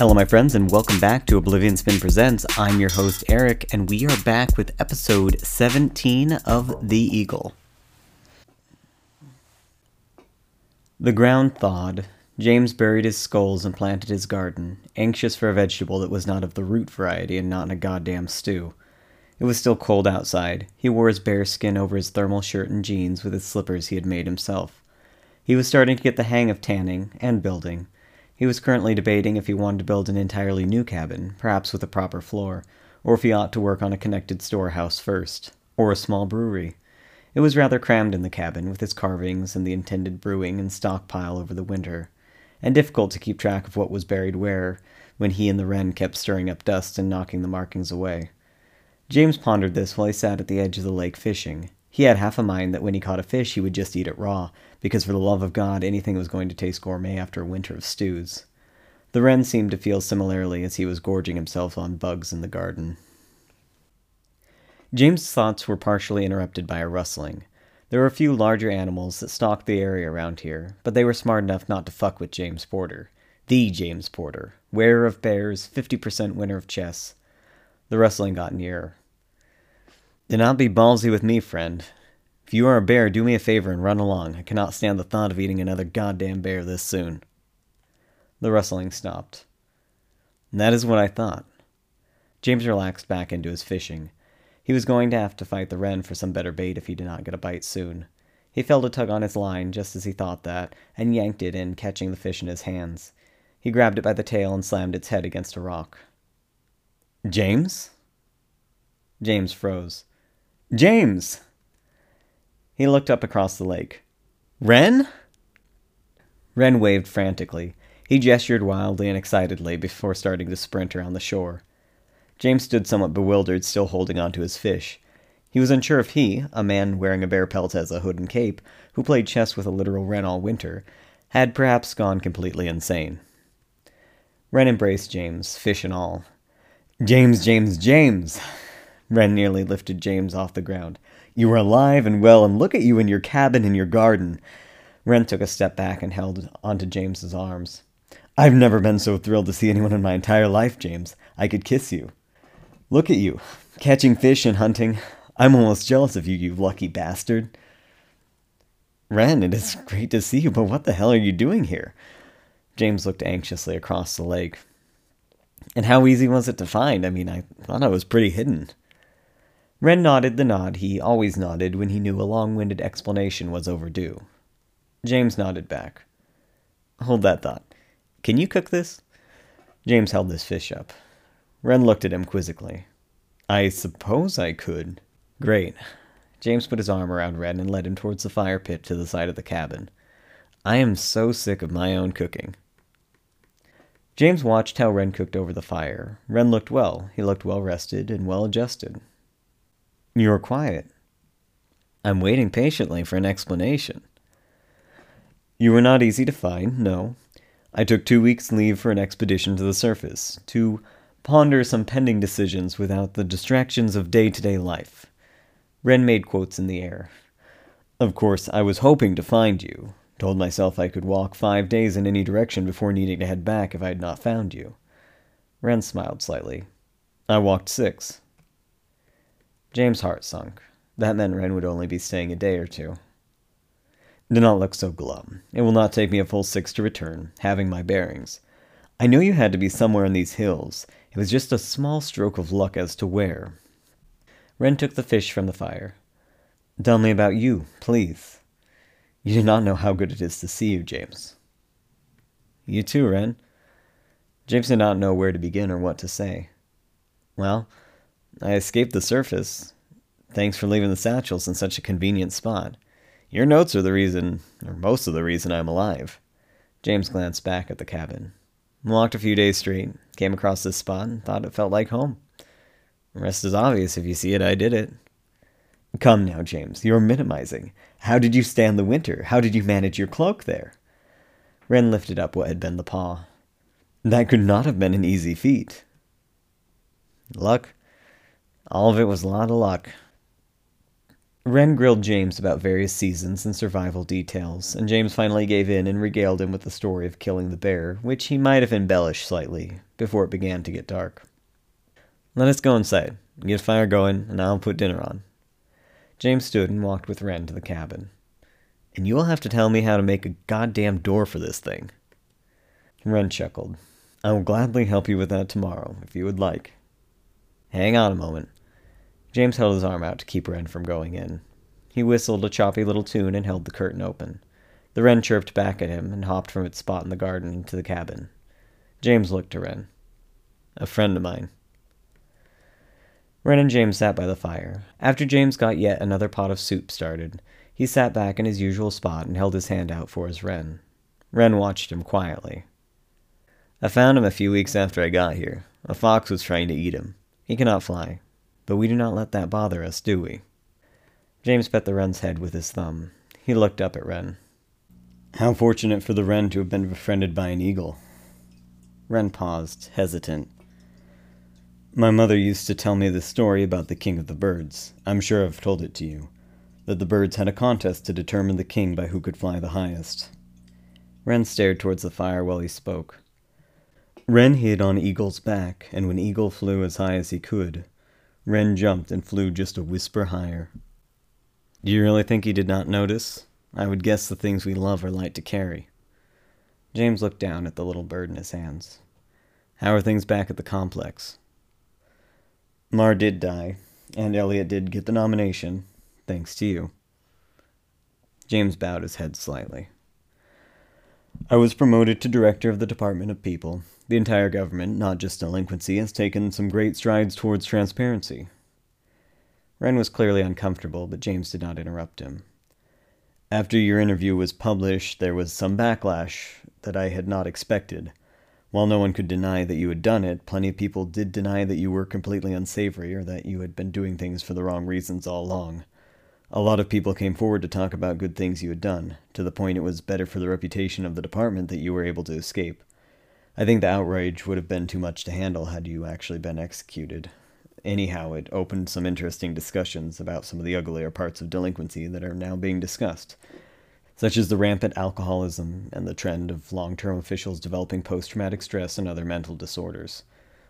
Hello, my friends, and welcome back to Oblivion Spin Presents. I'm your host, Eric, and we are back with episode 17 of The Eagle. The ground thawed. James buried his skulls and planted his garden, anxious for a vegetable that was not of the root variety and not in a goddamn stew. It was still cold outside. He wore his bear skin over his thermal shirt and jeans with his slippers he had made himself. He was starting to get the hang of tanning and building. He was currently debating if he wanted to build an entirely new cabin, perhaps with a proper floor, or if he ought to work on a connected storehouse first, or a small brewery. It was rather crammed in the cabin, with its carvings and the intended brewing and stockpile over the winter, and difficult to keep track of what was buried where, when he and the wren kept stirring up dust and knocking the markings away. James pondered this while he sat at the edge of the lake fishing. He had half a mind that when he caught a fish he would just eat it raw, because for the love of God anything was going to taste gourmet after a winter of stews. The wren seemed to feel similarly as he was gorging himself on bugs in the garden. James's thoughts were partially interrupted by a rustling. There were a few larger animals that stalked the area around here, but they were smart enough not to fuck with James Porter. The James Porter, wearer of bears, 50% winner of chess. The rustling got nearer. Do not be ballsy with me, friend. If you are a bear, do me a favor and run along. I cannot stand the thought of eating another goddamn bear this soon. The rustling stopped. That is what I thought. James relaxed back into his fishing. He was going to have to fight the wren for some better bait if he did not get a bite soon. He felt a tug on his line just as he thought that, and yanked it in, catching the fish in his hands. He grabbed it by the tail and slammed its head against a rock. James? James froze. James! He looked up across the lake. Wren? Wren waved frantically. He gestured wildly and excitedly before starting to sprint around the shore. James stood somewhat bewildered, still holding on to his fish. He was unsure if he, a man wearing a bear pelt as a hood and cape, who played chess with a literal wren all winter, had perhaps gone completely insane. Wren embraced James, fish and all. James, James, James! Wren nearly lifted James off the ground. You are alive and well, and look at you in your cabin in your garden. Wren took a step back and held onto James's arms. I've never been so thrilled to see anyone in my entire life, James. I could kiss you. Look at you, catching fish and hunting. I'm almost jealous of you, you lucky bastard. Wren, it is great to see you, but what the hell are you doing here? James looked anxiously across the lake. And how easy was it to find? I mean, I thought I was pretty hidden. Wren nodded the nod he always nodded when he knew a long winded explanation was overdue. James nodded back. Hold that thought. Can you cook this? James held his fish up. Wren looked at him quizzically. I suppose I could. Great. James put his arm around Wren and led him towards the fire pit to the side of the cabin. I am so sick of my own cooking. James watched how Wren cooked over the fire. Wren looked well. He looked well rested and well adjusted. You're quiet. I'm waiting patiently for an explanation. You were not easy to find, no. I took two weeks' leave for an expedition to the surface, to ponder some pending decisions without the distractions of day to day life. Wren made quotes in the air. Of course, I was hoping to find you. Told myself I could walk five days in any direction before needing to head back if I had not found you. Wren smiled slightly. I walked six. James' heart sunk. That meant Wren would only be staying a day or two. Do not look so glum. It will not take me a full six to return, having my bearings. I knew you had to be somewhere in these hills. It was just a small stroke of luck as to where. Wren took the fish from the fire. Tell me about you, please. You do not know how good it is to see you, James. You too, Wren. James did not know where to begin or what to say. Well, I escaped the surface. Thanks for leaving the satchels in such a convenient spot. Your notes are the reason, or most of the reason, I'm alive. James glanced back at the cabin. Walked a few days straight, came across this spot, and thought it felt like home. The rest is obvious. If you see it, I did it. Come now, James, you're minimizing. How did you stand the winter? How did you manage your cloak there? Wren lifted up what had been the paw. That could not have been an easy feat. Luck. All of it was a lot of luck. Wren grilled James about various seasons and survival details, and James finally gave in and regaled him with the story of killing the bear, which he might have embellished slightly, before it began to get dark. Let us go inside, get a fire going, and I'll put dinner on. James stood and walked with Wren to the cabin. And you'll have to tell me how to make a goddamn door for this thing. Wren chuckled. I will gladly help you with that tomorrow, if you would like. Hang on a moment. James held his arm out to keep Wren from going in. He whistled a choppy little tune and held the curtain open. The wren chirped back at him and hopped from its spot in the garden into the cabin. James looked to Wren. A friend of mine. Wren and James sat by the fire. After James got yet another pot of soup started, he sat back in his usual spot and held his hand out for his wren. Wren watched him quietly. I found him a few weeks after I got here. A fox was trying to eat him. He cannot fly, but we do not let that bother us, do we? James pet the wren's head with his thumb. He looked up at Wren. How fortunate for the wren to have been befriended by an eagle. Wren paused, hesitant. My mother used to tell me the story about the king of the birds. I'm sure I've told it to you. That the birds had a contest to determine the king by who could fly the highest. Wren stared towards the fire while he spoke. Wren hid on Eagle's back, and when Eagle flew as high as he could, Wren jumped and flew just a whisper higher. Do you really think he did not notice? I would guess the things we love are light to carry. James looked down at the little bird in his hands. How are things back at the complex? Mar did die, and Elliot did get the nomination, thanks to you. James bowed his head slightly. I was promoted to director of the Department of People, the entire government, not just delinquency, has taken some great strides towards transparency. Wren was clearly uncomfortable, but James did not interrupt him. After your interview was published, there was some backlash that I had not expected. While no one could deny that you had done it, plenty of people did deny that you were completely unsavory or that you had been doing things for the wrong reasons all along. A lot of people came forward to talk about good things you had done, to the point it was better for the reputation of the department that you were able to escape. I think the outrage would have been too much to handle had you actually been executed. Anyhow, it opened some interesting discussions about some of the uglier parts of delinquency that are now being discussed, such as the rampant alcoholism and the trend of long term officials developing post traumatic stress and other mental disorders.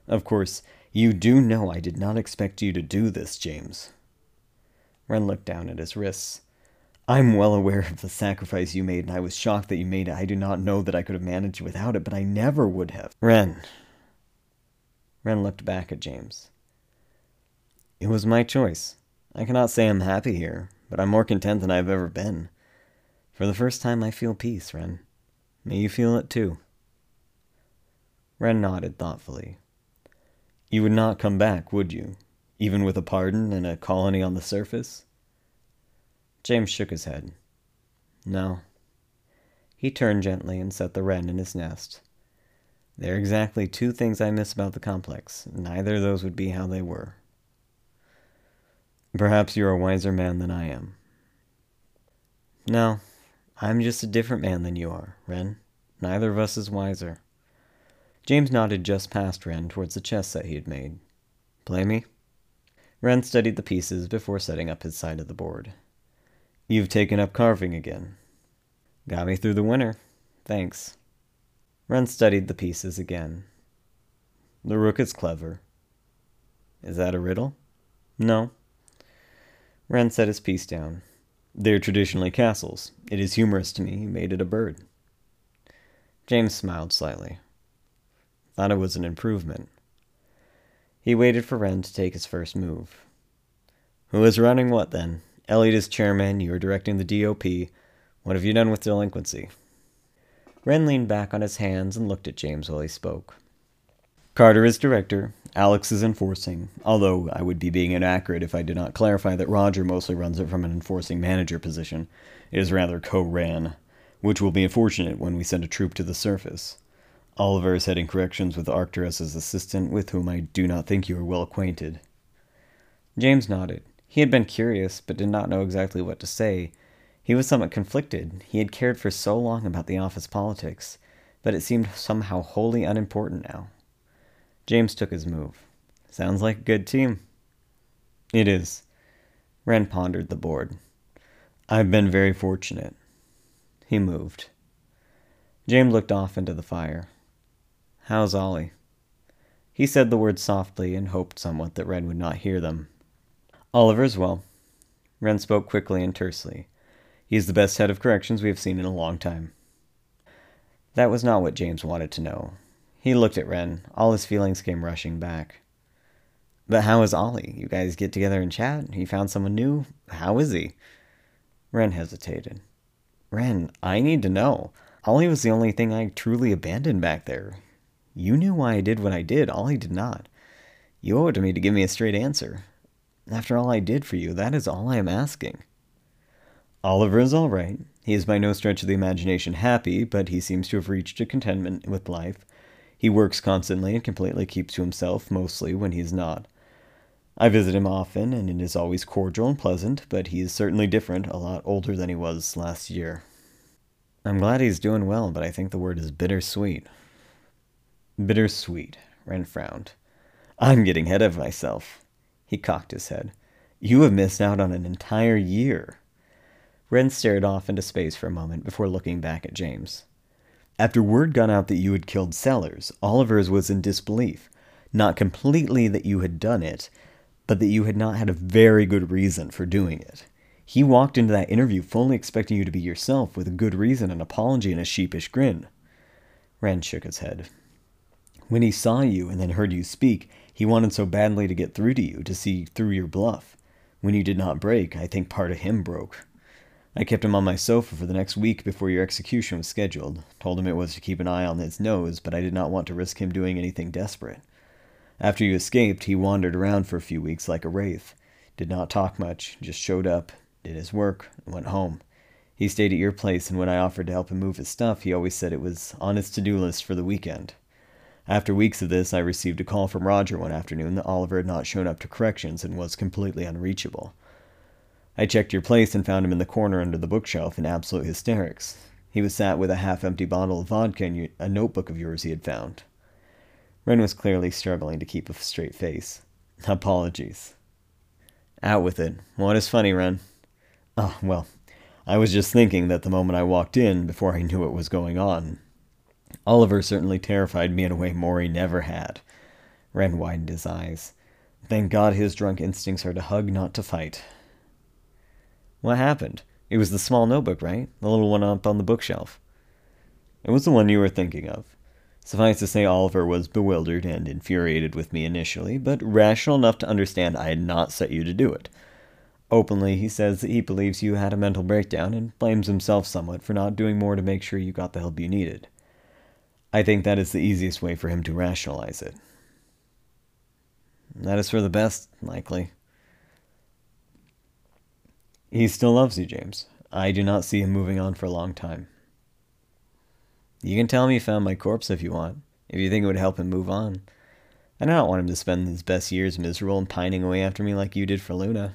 Of course, you do know I did not expect you to do this, James. Wren looked down at his wrists. I'm well aware of the sacrifice you made, and I was shocked that you made it. I do not know that I could have managed without it, but I never would have. Wren. Wren looked back at James. It was my choice. I cannot say I'm happy here, but I'm more content than I've ever been. For the first time, I feel peace, Wren. May you feel it too. Wren nodded thoughtfully. You would not come back, would you? Even with a pardon and a colony on the surface? James shook his head. No. He turned gently and set the wren in his nest. There are exactly two things I miss about the complex. Neither of those would be how they were. Perhaps you're a wiser man than I am. No, I'm just a different man than you are, Wren. Neither of us is wiser. James nodded just past Wren towards the chess set he had made. Play me? Wren studied the pieces before setting up his side of the board. You've taken up carving again. Got me through the winter. Thanks. Wren studied the pieces again. The rook is clever. Is that a riddle? No. Wren set his piece down. They're traditionally castles. It is humorous to me you made it a bird. James smiled slightly. Thought it was an improvement. He waited for Wren to take his first move. Who is running what then? Elliot is chairman, you are directing the DOP. What have you done with delinquency? Wren leaned back on his hands and looked at James while he spoke. Carter is director, Alex is enforcing, although I would be being inaccurate if I did not clarify that Roger mostly runs it from an enforcing manager position. It is rather co ran, which will be unfortunate when we send a troop to the surface. Oliver is heading corrections with Arcturus's assistant, with whom I do not think you are well acquainted. James nodded. He had been curious, but did not know exactly what to say. He was somewhat conflicted. He had cared for so long about the office politics, but it seemed somehow wholly unimportant now. James took his move. Sounds like a good team. It is. Wren pondered the board. I've been very fortunate. He moved. James looked off into the fire. How's Ollie? He said the words softly and hoped somewhat that Wren would not hear them. Oliver's well. Wren spoke quickly and tersely. He is the best head of corrections we have seen in a long time. That was not what James wanted to know. He looked at Wren. All his feelings came rushing back. But how is Ollie? You guys get together and chat? He found someone new? How is he? Wren hesitated. Wren, I need to know. Ollie was the only thing I truly abandoned back there. You knew why I did what I did. Ollie did not. You owe it to me to give me a straight answer. After all I did for you, that is all I am asking. Oliver is all right. He is by no stretch of the imagination happy, but he seems to have reached a contentment with life. He works constantly and completely keeps to himself, mostly when he is not. I visit him often, and it is always cordial and pleasant, but he is certainly different, a lot older than he was last year. I'm glad he's doing well, but I think the word is bittersweet. Bittersweet, Wren frowned. I'm getting ahead of myself. He cocked his head. You have missed out on an entire year. Wren stared off into space for a moment before looking back at James. After word got out that you had killed Sellers, Oliver's was in disbelief. Not completely that you had done it, but that you had not had a very good reason for doing it. He walked into that interview fully expecting you to be yourself with a good reason, an apology, and a sheepish grin. Wren shook his head. When he saw you and then heard you speak, he wanted so badly to get through to you, to see through your bluff. When you did not break, I think part of him broke. I kept him on my sofa for the next week before your execution was scheduled. Told him it was to keep an eye on his nose, but I did not want to risk him doing anything desperate. After you escaped, he wandered around for a few weeks like a wraith. Did not talk much, just showed up, did his work, and went home. He stayed at your place, and when I offered to help him move his stuff, he always said it was on his to do list for the weekend. After weeks of this, I received a call from Roger one afternoon that Oliver had not shown up to corrections and was completely unreachable. I checked your place and found him in the corner under the bookshelf in absolute hysterics. He was sat with a half empty bottle of vodka and a notebook of yours he had found. Wren was clearly struggling to keep a straight face. Apologies. Out with it. What is funny, Wren? Oh, well, I was just thinking that the moment I walked in, before I knew what was going on, Oliver certainly terrified me in a way Maury never had. Wren widened his eyes. Thank God his drunk instincts are to hug, not to fight. What happened? It was the small notebook, right? The little one up on the bookshelf. It was the one you were thinking of. Suffice to say, Oliver was bewildered and infuriated with me initially, but rational enough to understand I had not set you to do it. Openly, he says that he believes you had a mental breakdown and blames himself somewhat for not doing more to make sure you got the help you needed. I think that is the easiest way for him to rationalize it. That is for the best, likely. He still loves you, James. I do not see him moving on for a long time. You can tell him you found my corpse if you want, if you think it would help him move on. I do not want him to spend his best years miserable and pining away after me like you did for Luna.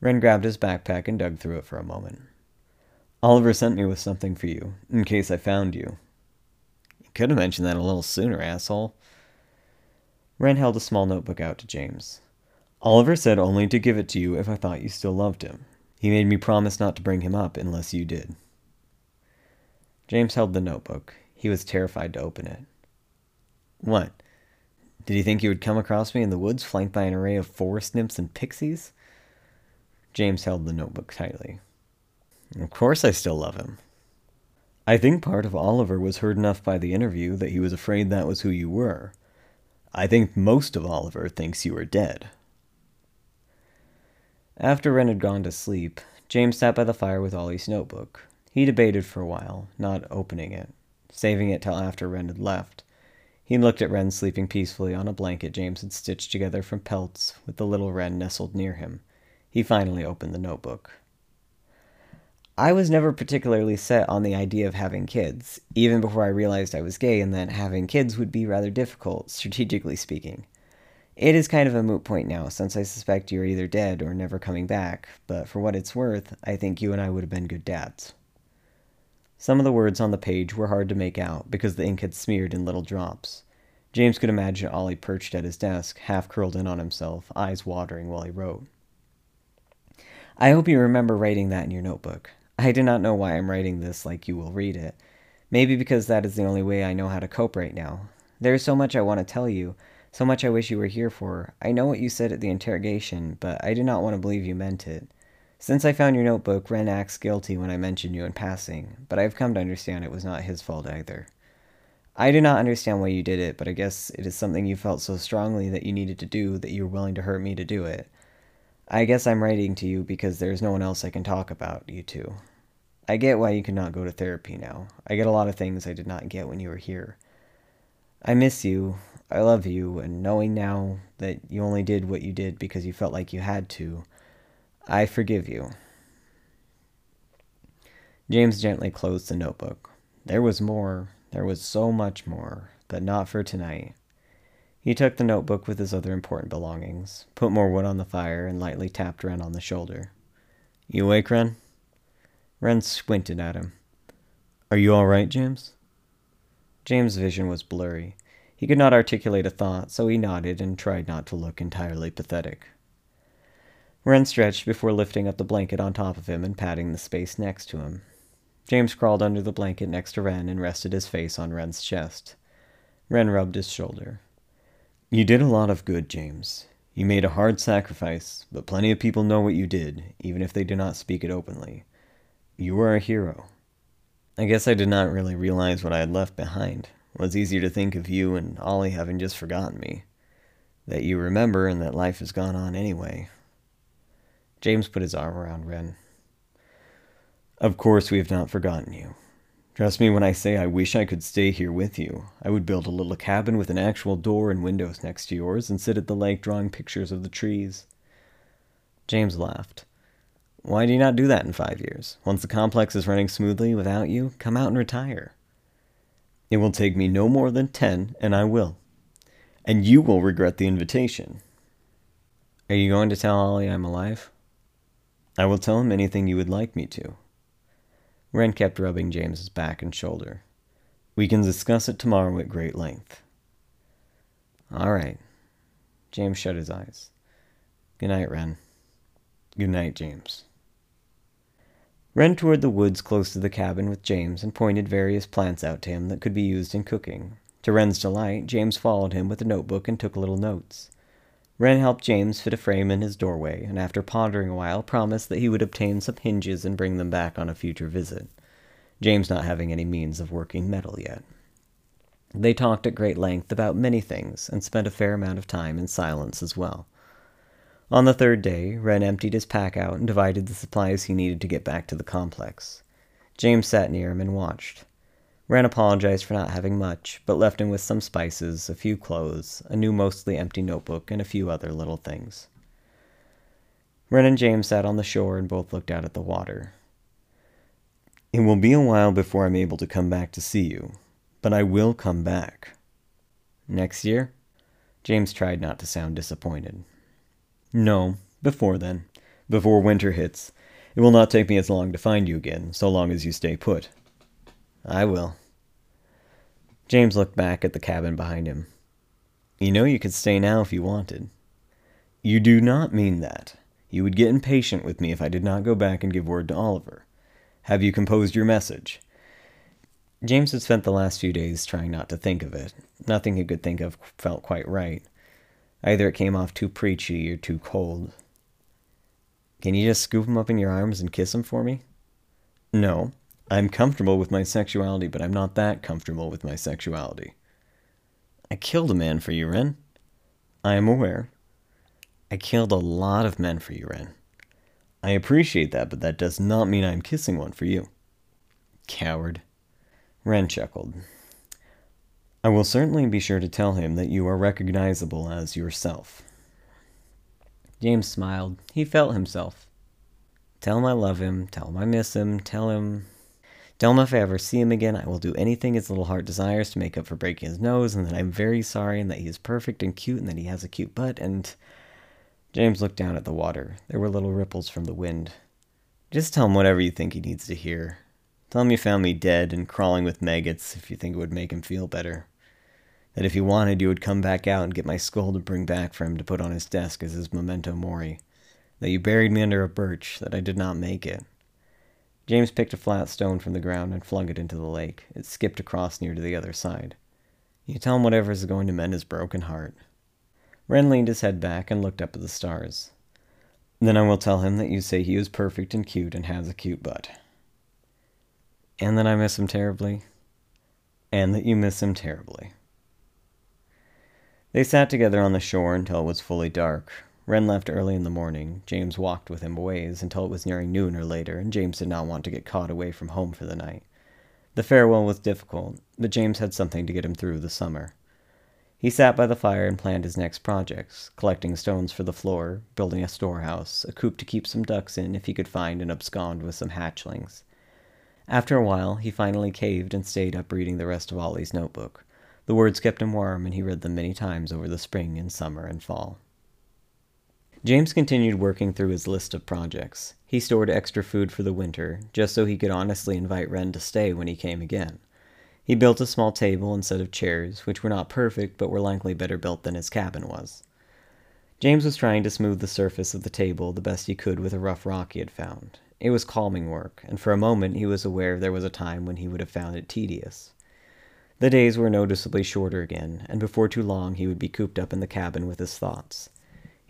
Wren grabbed his backpack and dug through it for a moment. Oliver sent me with something for you, in case I found you. Could have mentioned that a little sooner, asshole. Wren held a small notebook out to James. Oliver said only to give it to you if I thought you still loved him. He made me promise not to bring him up unless you did. James held the notebook. He was terrified to open it. What? Did he think you would come across me in the woods flanked by an array of forest nymphs and pixies? James held the notebook tightly. Of course I still love him. I think part of Oliver was hurt enough by the interview that he was afraid that was who you were. I think most of Oliver thinks you are dead. After Wren had gone to sleep, James sat by the fire with Ollie's notebook. He debated for a while, not opening it, saving it till after Wren had left. He looked at Wren sleeping peacefully on a blanket James had stitched together from pelts, with the little Wren nestled near him. He finally opened the notebook. I was never particularly set on the idea of having kids, even before I realized I was gay and that having kids would be rather difficult, strategically speaking. It is kind of a moot point now, since I suspect you're either dead or never coming back, but for what it's worth, I think you and I would have been good dads. Some of the words on the page were hard to make out because the ink had smeared in little drops. James could imagine Ollie perched at his desk, half curled in on himself, eyes watering while he wrote. I hope you remember writing that in your notebook. I do not know why I'm writing this like you will read it. Maybe because that is the only way I know how to cope right now. There is so much I want to tell you, so much I wish you were here for. I know what you said at the interrogation, but I do not want to believe you meant it. Since I found your notebook, Wren acts guilty when I mention you in passing, but I have come to understand it was not his fault either. I do not understand why you did it, but I guess it is something you felt so strongly that you needed to do that you were willing to hurt me to do it. I guess I'm writing to you because there is no one else I can talk about you two. I get why you cannot go to therapy now. I get a lot of things I did not get when you were here. I miss you. I love you, and knowing now that you only did what you did because you felt like you had to, I forgive you. James gently closed the notebook. There was more, there was so much more, but not for tonight. He took the notebook with his other important belongings, put more wood on the fire, and lightly tapped Wren on the shoulder. You awake, Wren? Wren squinted at him. Are you all right, James? James' vision was blurry. He could not articulate a thought, so he nodded and tried not to look entirely pathetic. Wren stretched before lifting up the blanket on top of him and patting the space next to him. James crawled under the blanket next to Wren and rested his face on Wren's chest. Wren rubbed his shoulder. You did a lot of good, James. You made a hard sacrifice, but plenty of people know what you did, even if they do not speak it openly. You were a hero. I guess I did not really realize what I had left behind. It was easier to think of you and Ollie having just forgotten me. That you remember and that life has gone on anyway. James put his arm around Wren. Of course, we have not forgotten you. Trust me when I say I wish I could stay here with you. I would build a little cabin with an actual door and windows next to yours and sit at the lake drawing pictures of the trees. James laughed. Why do you not do that in five years? Once the complex is running smoothly without you, come out and retire. It will take me no more than ten, and I will. And you will regret the invitation. Are you going to tell Ollie I'm alive? I will tell him anything you would like me to. Wren kept rubbing James's back and shoulder. We can discuss it tomorrow at great length. All right. James shut his eyes. Good night, Wren. Good night, James. Wren toured the woods close to the cabin with James and pointed various plants out to him that could be used in cooking. To Wren's delight, James followed him with a notebook and took little notes. Wren helped James fit a frame in his doorway, and after pondering a while, promised that he would obtain some hinges and bring them back on a future visit, James not having any means of working metal yet. They talked at great length about many things, and spent a fair amount of time in silence as well. On the third day, Wren emptied his pack out and divided the supplies he needed to get back to the complex. James sat near him and watched. Wren apologized for not having much, but left him with some spices, a few clothes, a new mostly empty notebook, and a few other little things. Wren and James sat on the shore and both looked out at the water. It will be a while before I'm able to come back to see you, but I will come back. Next year? James tried not to sound disappointed. No, before then. Before winter hits. It will not take me as long to find you again, so long as you stay put. I will. James looked back at the cabin behind him. You know you could stay now if you wanted. You do not mean that. You would get impatient with me if I did not go back and give word to Oliver. Have you composed your message? James had spent the last few days trying not to think of it. Nothing he could think of felt quite right. Either it came off too preachy or too cold. Can you just scoop him up in your arms and kiss him for me? No, I'm comfortable with my sexuality, but I'm not that comfortable with my sexuality. I killed a man for you, Wren. I am aware. I killed a lot of men for you, Wren. I appreciate that, but that does not mean I'm kissing one for you. Coward. Wren chuckled. I will certainly be sure to tell him that you are recognizable as yourself. James smiled. He felt himself. Tell him I love him. Tell him I miss him. Tell him Tell him if I ever see him again, I will do anything his little heart desires to make up for breaking his nose, and that I'm very sorry, and that he is perfect and cute, and that he has a cute butt, and. James looked down at the water. There were little ripples from the wind. Just tell him whatever you think he needs to hear. Tell him you found me dead and crawling with maggots if you think it would make him feel better. That if he wanted, you would come back out and get my skull to bring back for him to put on his desk as his memento mori. that you buried me under a birch, that I did not make it. James picked a flat stone from the ground and flung it into the lake. It skipped across near to the other side. You tell him whatever is going to mend his broken heart. Wren leaned his head back and looked up at the stars. Then I will tell him that you say he is perfect and cute and has a cute butt. And that I miss him terribly. And that you miss him terribly. They sat together on the shore until it was fully dark. Wren left early in the morning. James walked with him a ways until it was nearing noon or later, and James did not want to get caught away from home for the night. The farewell was difficult, but James had something to get him through the summer. He sat by the fire and planned his next projects, collecting stones for the floor, building a storehouse, a coop to keep some ducks in if he could find and abscond with some hatchlings. After a while, he finally caved and stayed up reading the rest of Ollie's notebook. The words kept him warm, and he read them many times over the spring and summer and fall. James continued working through his list of projects. He stored extra food for the winter, just so he could honestly invite Wren to stay when he came again. He built a small table instead of chairs, which were not perfect but were likely better built than his cabin was. James was trying to smooth the surface of the table the best he could with a rough rock he had found. It was calming work, and for a moment he was aware there was a time when he would have found it tedious. The days were noticeably shorter again, and before too long he would be cooped up in the cabin with his thoughts.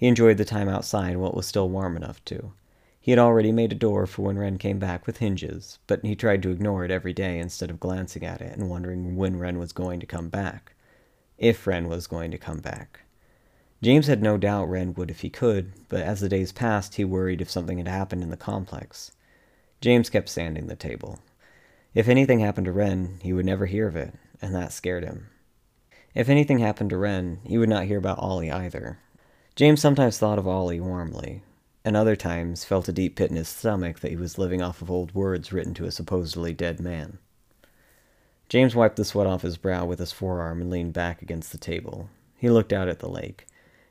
He enjoyed the time outside while it was still warm enough to. He had already made a door for when Wren came back with hinges, but he tried to ignore it every day instead of glancing at it and wondering when Wren was going to come back. If Wren was going to come back. James had no doubt Wren would if he could, but as the days passed, he worried if something had happened in the complex. James kept sanding the table. If anything happened to Wren, he would never hear of it, and that scared him. If anything happened to Wren, he would not hear about Ollie either. James sometimes thought of Ollie warmly, and other times felt a deep pit in his stomach that he was living off of old words written to a supposedly dead man. James wiped the sweat off his brow with his forearm and leaned back against the table. He looked out at the lake.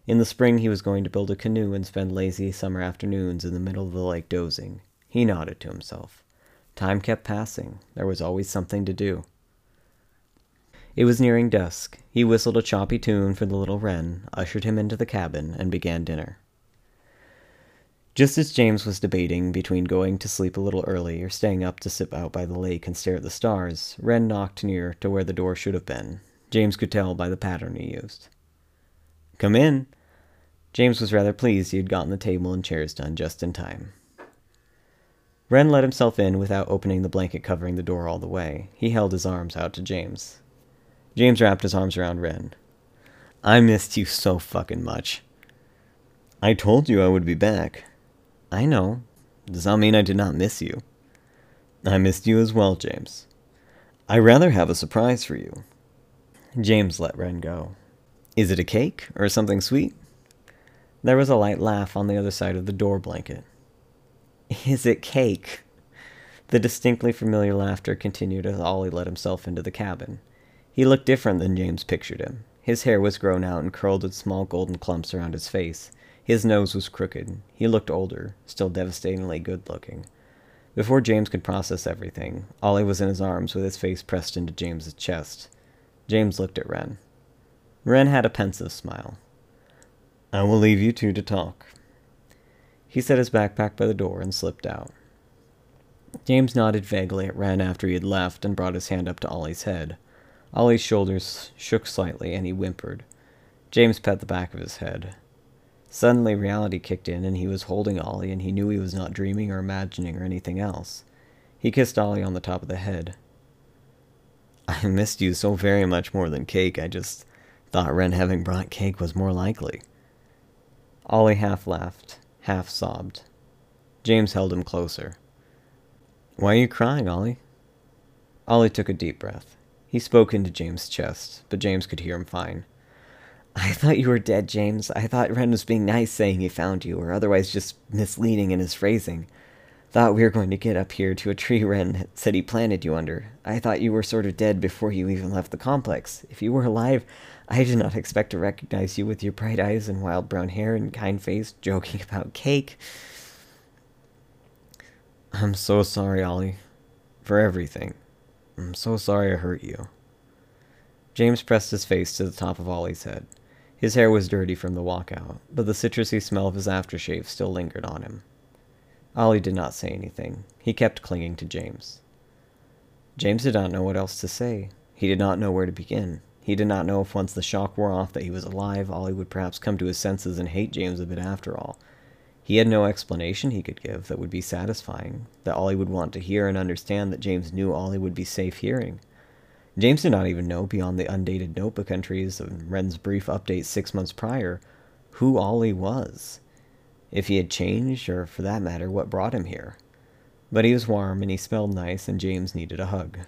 In the spring, he was going to build a canoe and spend lazy summer afternoons in the middle of the lake dozing. He nodded to himself. Time kept passing. There was always something to do. It was nearing dusk. He whistled a choppy tune for the little wren, ushered him into the cabin, and began dinner. Just as James was debating between going to sleep a little early or staying up to sit out by the lake and stare at the stars, Wren knocked near to where the door should have been. James could tell by the pattern he used. Come in. James was rather pleased he had gotten the table and chairs done just in time. Wren let himself in without opening the blanket covering the door all the way. He held his arms out to James. James wrapped his arms around Wren. I missed you so fucking much. I told you I would be back. I know. Does that mean I did not miss you? I missed you as well, James. I rather have a surprise for you. James let Wren go. Is it a cake or something sweet? There was a light laugh on the other side of the door blanket. Is it cake? The distinctly familiar laughter continued as Ollie let himself into the cabin. He looked different than James pictured him. His hair was grown out and curled in small golden clumps around his face. His nose was crooked. He looked older, still devastatingly good looking. Before James could process everything, Ollie was in his arms with his face pressed into James's chest. James looked at Wren. Wren had a pensive smile. I will leave you two to talk. He set his backpack by the door and slipped out. James nodded vaguely at Wren after he had left and brought his hand up to Ollie's head. Ollie's shoulders shook slightly, and he whimpered. James pet the back of his head. Suddenly, reality kicked in, and he was holding Ollie, and he knew he was not dreaming or imagining or anything else. He kissed Ollie on the top of the head. I missed you so very much more than cake. I just thought Wren having brought cake was more likely. Ollie half laughed, half sobbed. James held him closer. Why are you crying, Ollie? Ollie took a deep breath. He spoke into James' chest, but James could hear him fine. I thought you were dead, James. I thought Wren was being nice saying he found you, or otherwise just misleading in his phrasing. Thought we were going to get up here to a tree Wren said he planted you under. I thought you were sort of dead before you even left the complex. If you were alive, I did not expect to recognize you with your bright eyes and wild brown hair and kind face, joking about cake. I'm so sorry, Ollie, for everything. I'm so sorry I hurt you. James pressed his face to the top of Ollie's head. His hair was dirty from the walkout, but the citrusy smell of his aftershave still lingered on him. Ollie did not say anything. He kept clinging to James. James did not know what else to say. He did not know where to begin. He did not know if once the shock wore off that he was alive, Ollie would perhaps come to his senses and hate James a bit after all. He had no explanation he could give that would be satisfying, that Ollie would want to hear and understand that James knew Ollie would be safe hearing. James did not even know, beyond the undated notebook entries of Wren's brief update six months prior, who Ollie was. If he had changed, or for that matter, what brought him here. But he was warm and he smelled nice, and James needed a hug.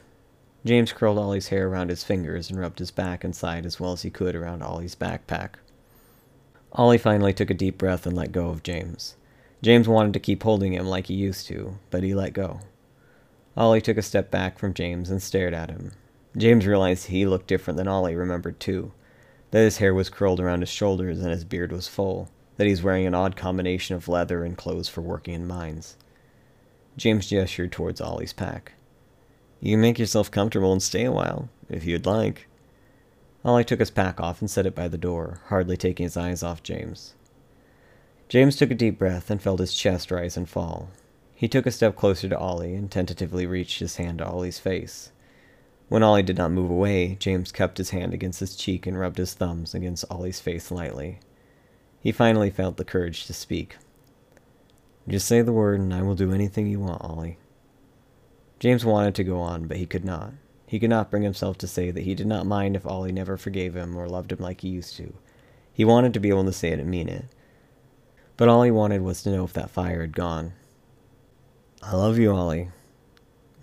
James curled Ollie's hair around his fingers and rubbed his back and side as well as he could around Ollie's backpack. Ollie finally took a deep breath and let go of James. James wanted to keep holding him like he used to, but he let go. Ollie took a step back from James and stared at him. James realized he looked different than Ollie remembered too, that his hair was curled around his shoulders and his beard was full, that he was wearing an odd combination of leather and clothes for working in mines. James gestured towards Ollie's pack. You can make yourself comfortable and stay a while, if you'd like. Ollie took his pack off and set it by the door, hardly taking his eyes off James. James took a deep breath and felt his chest rise and fall. He took a step closer to Ollie and tentatively reached his hand to Ollie's face. When Ollie did not move away, James cupped his hand against his cheek and rubbed his thumbs against Ollie's face lightly. He finally felt the courage to speak. Just say the word and I will do anything you want, Ollie. James wanted to go on, but he could not. He could not bring himself to say that he did not mind if Ollie never forgave him or loved him like he used to. He wanted to be able to say it and mean it. But all he wanted was to know if that fire had gone. I love you, Ollie.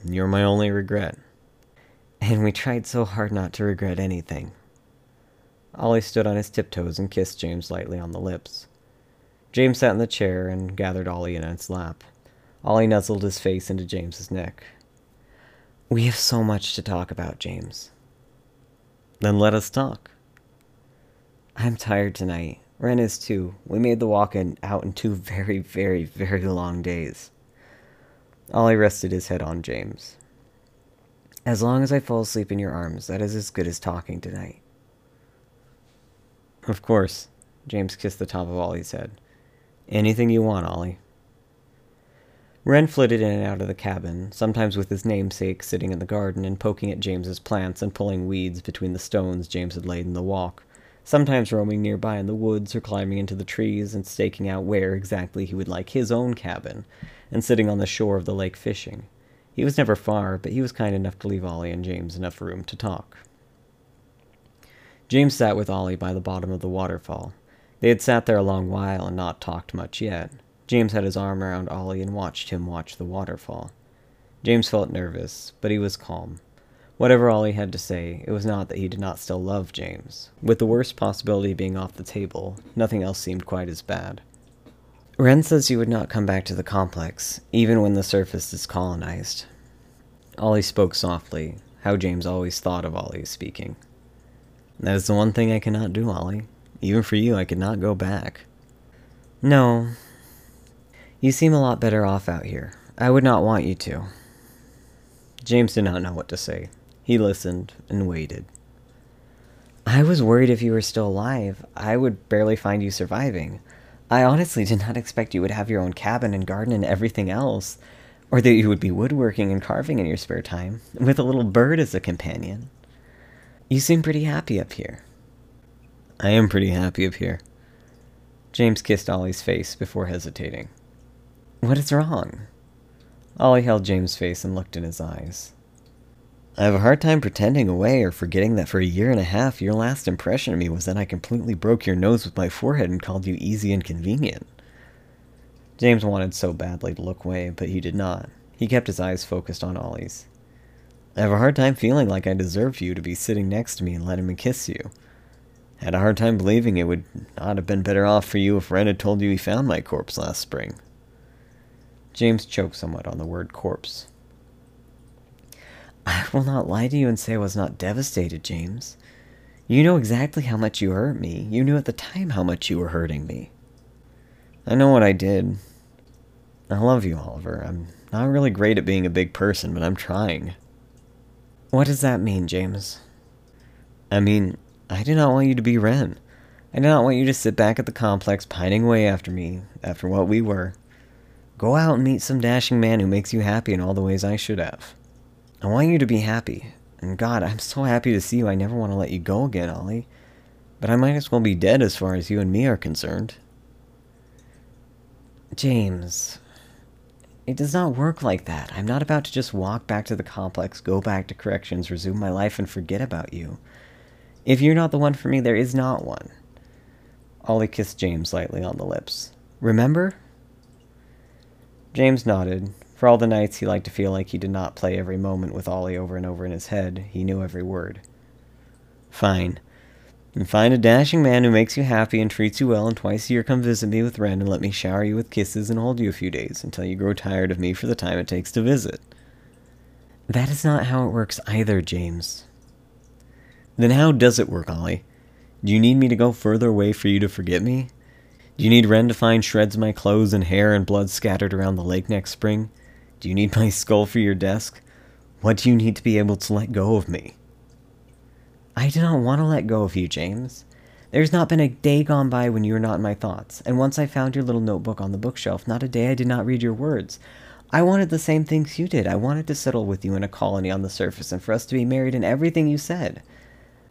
You're my only regret. And we tried so hard not to regret anything. Ollie stood on his tiptoes and kissed James lightly on the lips. James sat in the chair and gathered Ollie in its lap. Ollie nuzzled his face into James's neck. We have so much to talk about, James. Then let us talk. I'm tired tonight. Wren is too. We made the walk in, out in two very, very, very long days. Ollie rested his head on James. As long as I fall asleep in your arms, that is as good as talking tonight. Of course. James kissed the top of Ollie's head. Anything you want, Ollie. Wren flitted in and out of the cabin, sometimes with his namesake sitting in the garden and poking at James's plants and pulling weeds between the stones James had laid in the walk, sometimes roaming nearby in the woods or climbing into the trees and staking out where exactly he would like his own cabin, and sitting on the shore of the lake fishing. He was never far, but he was kind enough to leave Ollie and James enough room to talk. James sat with Ollie by the bottom of the waterfall. They had sat there a long while and not talked much yet. James had his arm around Ollie and watched him watch the waterfall. James felt nervous, but he was calm. Whatever Ollie had to say, it was not that he did not still love James. With the worst possibility being off the table, nothing else seemed quite as bad. Wren says you would not come back to the complex, even when the surface is colonized. Ollie spoke softly, how James always thought of Ollie speaking. That is the one thing I cannot do, Ollie. Even for you, I could not go back. No, you seem a lot better off out here. I would not want you to. James did not know what to say. He listened and waited. I was worried if you were still alive. I would barely find you surviving. I honestly did not expect you would have your own cabin and garden and everything else, or that you would be woodworking and carving in your spare time, with a little bird as a companion. You seem pretty happy up here. I am pretty happy up here. James kissed Ollie's face before hesitating. What is wrong? Ollie held James' face and looked in his eyes. I have a hard time pretending away or forgetting that for a year and a half your last impression of me was that I completely broke your nose with my forehead and called you easy and convenient. James wanted so badly to look away, but he did not. He kept his eyes focused on Ollie's. I have a hard time feeling like I deserve for you to be sitting next to me and letting me kiss you. I had a hard time believing it would not have been better off for you if Wren had told you he found my corpse last spring. James choked somewhat on the word corpse. I will not lie to you and say I was not devastated, James. You know exactly how much you hurt me. You knew at the time how much you were hurting me. I know what I did. I love you, Oliver. I'm not really great at being a big person, but I'm trying. What does that mean, James? I mean, I do not want you to be Wren. I do not want you to sit back at the complex pining away after me, after what we were. Go out and meet some dashing man who makes you happy in all the ways I should have. I want you to be happy. And God, I'm so happy to see you. I never want to let you go again, Ollie. But I might as well be dead as far as you and me are concerned. James, it does not work like that. I'm not about to just walk back to the complex, go back to corrections, resume my life, and forget about you. If you're not the one for me, there is not one. Ollie kissed James lightly on the lips. Remember? James nodded. For all the nights he liked to feel like he did not play every moment with Ollie over and over in his head, he knew every word. Fine. And find a dashing man who makes you happy and treats you well, and twice a year come visit me with Wren and let me shower you with kisses and hold you a few days until you grow tired of me for the time it takes to visit. That is not how it works either, James. Then how does it work, Ollie? Do you need me to go further away for you to forget me? Do you need Wren to find shreds of my clothes and hair and blood scattered around the lake next spring? Do you need my skull for your desk? What do you need to be able to let go of me? I do not want to let go of you, James. There's not been a day gone by when you were not in my thoughts, and once I found your little notebook on the bookshelf, not a day I did not read your words. I wanted the same things you did. I wanted to settle with you in a colony on the surface and for us to be married in everything you said.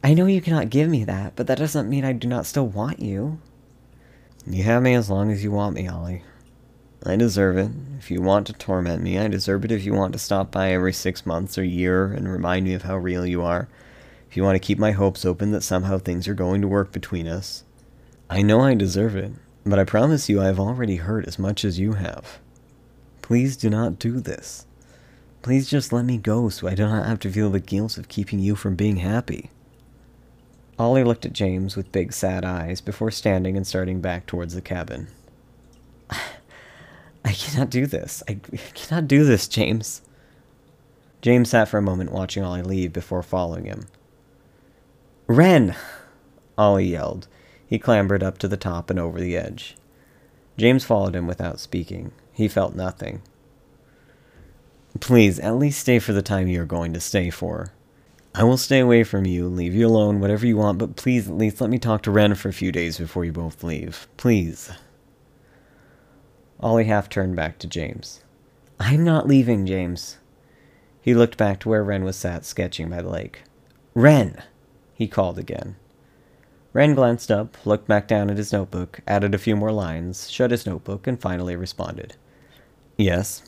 I know you cannot give me that, but that doesn't mean I do not still want you. You have me as long as you want me, Ollie. I deserve it. If you want to torment me, I deserve it if you want to stop by every six months or year and remind me of how real you are if you want to keep my hopes open that somehow things are going to work between us. I know I deserve it, but I promise you I have already hurt as much as you have. Please do not do this. Please just let me go so I do not have to feel the guilt of keeping you from being happy. Ollie looked at James with big sad eyes before standing and starting back towards the cabin. I cannot do this. I cannot do this, James. James sat for a moment watching Ollie leave before following him. Wren! Ollie yelled. He clambered up to the top and over the edge. James followed him without speaking. He felt nothing. Please, at least stay for the time you are going to stay for. I will stay away from you, leave you alone, whatever you want, but please at least let me talk to Wren for a few days before you both leave. Please. Ollie half turned back to James. I'm not leaving, James. He looked back to where Wren was sat sketching by the lake. Wren! he called again. Wren glanced up, looked back down at his notebook, added a few more lines, shut his notebook, and finally responded. Yes.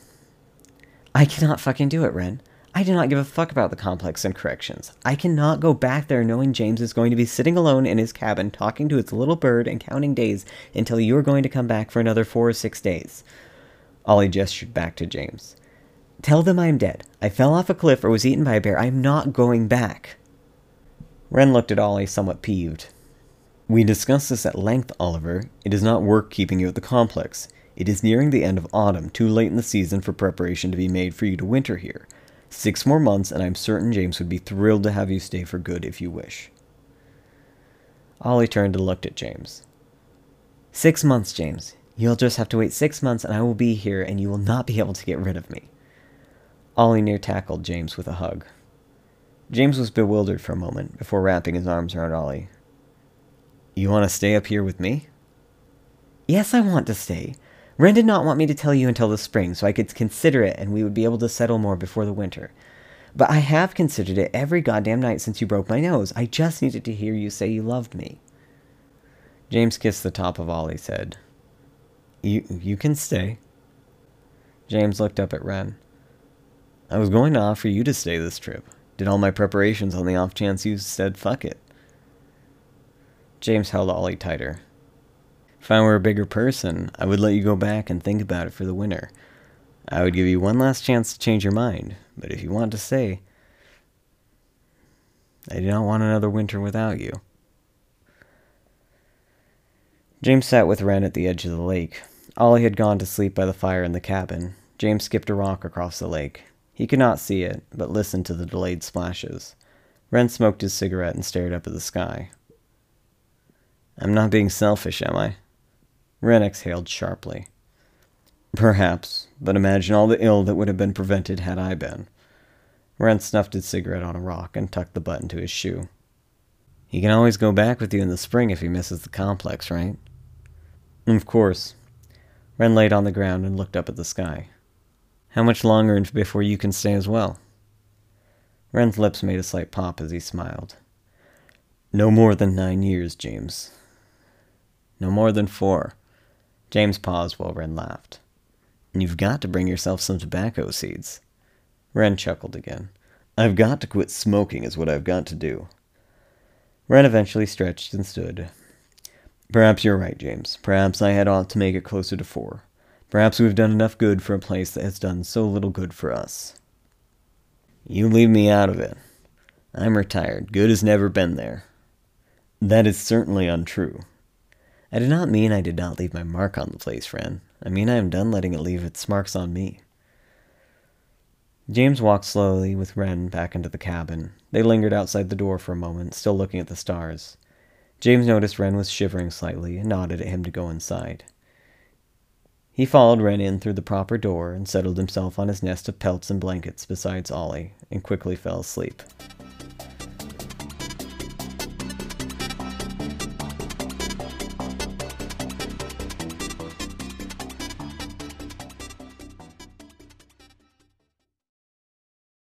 I cannot fucking do it, Wren. I do not give a fuck about the complex and corrections. I cannot go back there knowing James is going to be sitting alone in his cabin talking to his little bird and counting days until you are going to come back for another four or six days. Ollie gestured back to James. Tell them I am dead. I fell off a cliff or was eaten by a bear. I am not going back. Wren looked at Ollie somewhat peeved. We discussed this at length, Oliver. It is not work keeping you at the complex. It is nearing the end of autumn, too late in the season for preparation to be made for you to winter here. Six more months, and I'm certain James would be thrilled to have you stay for good if you wish. Ollie turned and looked at James. Six months, James. You'll just have to wait six months, and I will be here, and you will not be able to get rid of me. Ollie near tackled James with a hug. James was bewildered for a moment before wrapping his arms around Ollie. You want to stay up here with me? Yes, I want to stay. Wren did not want me to tell you until the spring, so I could consider it and we would be able to settle more before the winter. But I have considered it every goddamn night since you broke my nose. I just needed to hear you say you loved me. James kissed the top of Ollie's head. You, you can stay. James looked up at Wren. I was going to offer you to stay this trip. Did all my preparations on the off chance you said fuck it. James held Ollie tighter. If I were a bigger person, I would let you go back and think about it for the winter. I would give you one last chance to change your mind, but if you want to stay, I do not want another winter without you. James sat with Wren at the edge of the lake. Ollie had gone to sleep by the fire in the cabin. James skipped a rock across the lake. He could not see it, but listened to the delayed splashes. Wren smoked his cigarette and stared up at the sky. I'm not being selfish, am I? Wren exhaled sharply. Perhaps, but imagine all the ill that would have been prevented had I been. Wren snuffed his cigarette on a rock and tucked the butt into his shoe. He can always go back with you in the spring if he misses the complex, right? Of course. Wren laid on the ground and looked up at the sky. How much longer before you can stay as well? Wren's lips made a slight pop as he smiled. No more than nine years, James. No more than four. James paused while Wren laughed. You've got to bring yourself some tobacco seeds. Wren chuckled again. I've got to quit smoking, is what I've got to do. Wren eventually stretched and stood. Perhaps you're right, James. Perhaps I had ought to make it closer to four. Perhaps we've done enough good for a place that has done so little good for us. You leave me out of it. I'm retired. Good has never been there. That is certainly untrue. I did not mean I did not leave my mark on the place, friend. I mean I am done letting it leave its marks on me. James walked slowly with Wren back into the cabin. They lingered outside the door for a moment, still looking at the stars. James noticed Wren was shivering slightly and nodded at him to go inside. He followed Wren in through the proper door and settled himself on his nest of pelts and blankets beside Ollie and quickly fell asleep.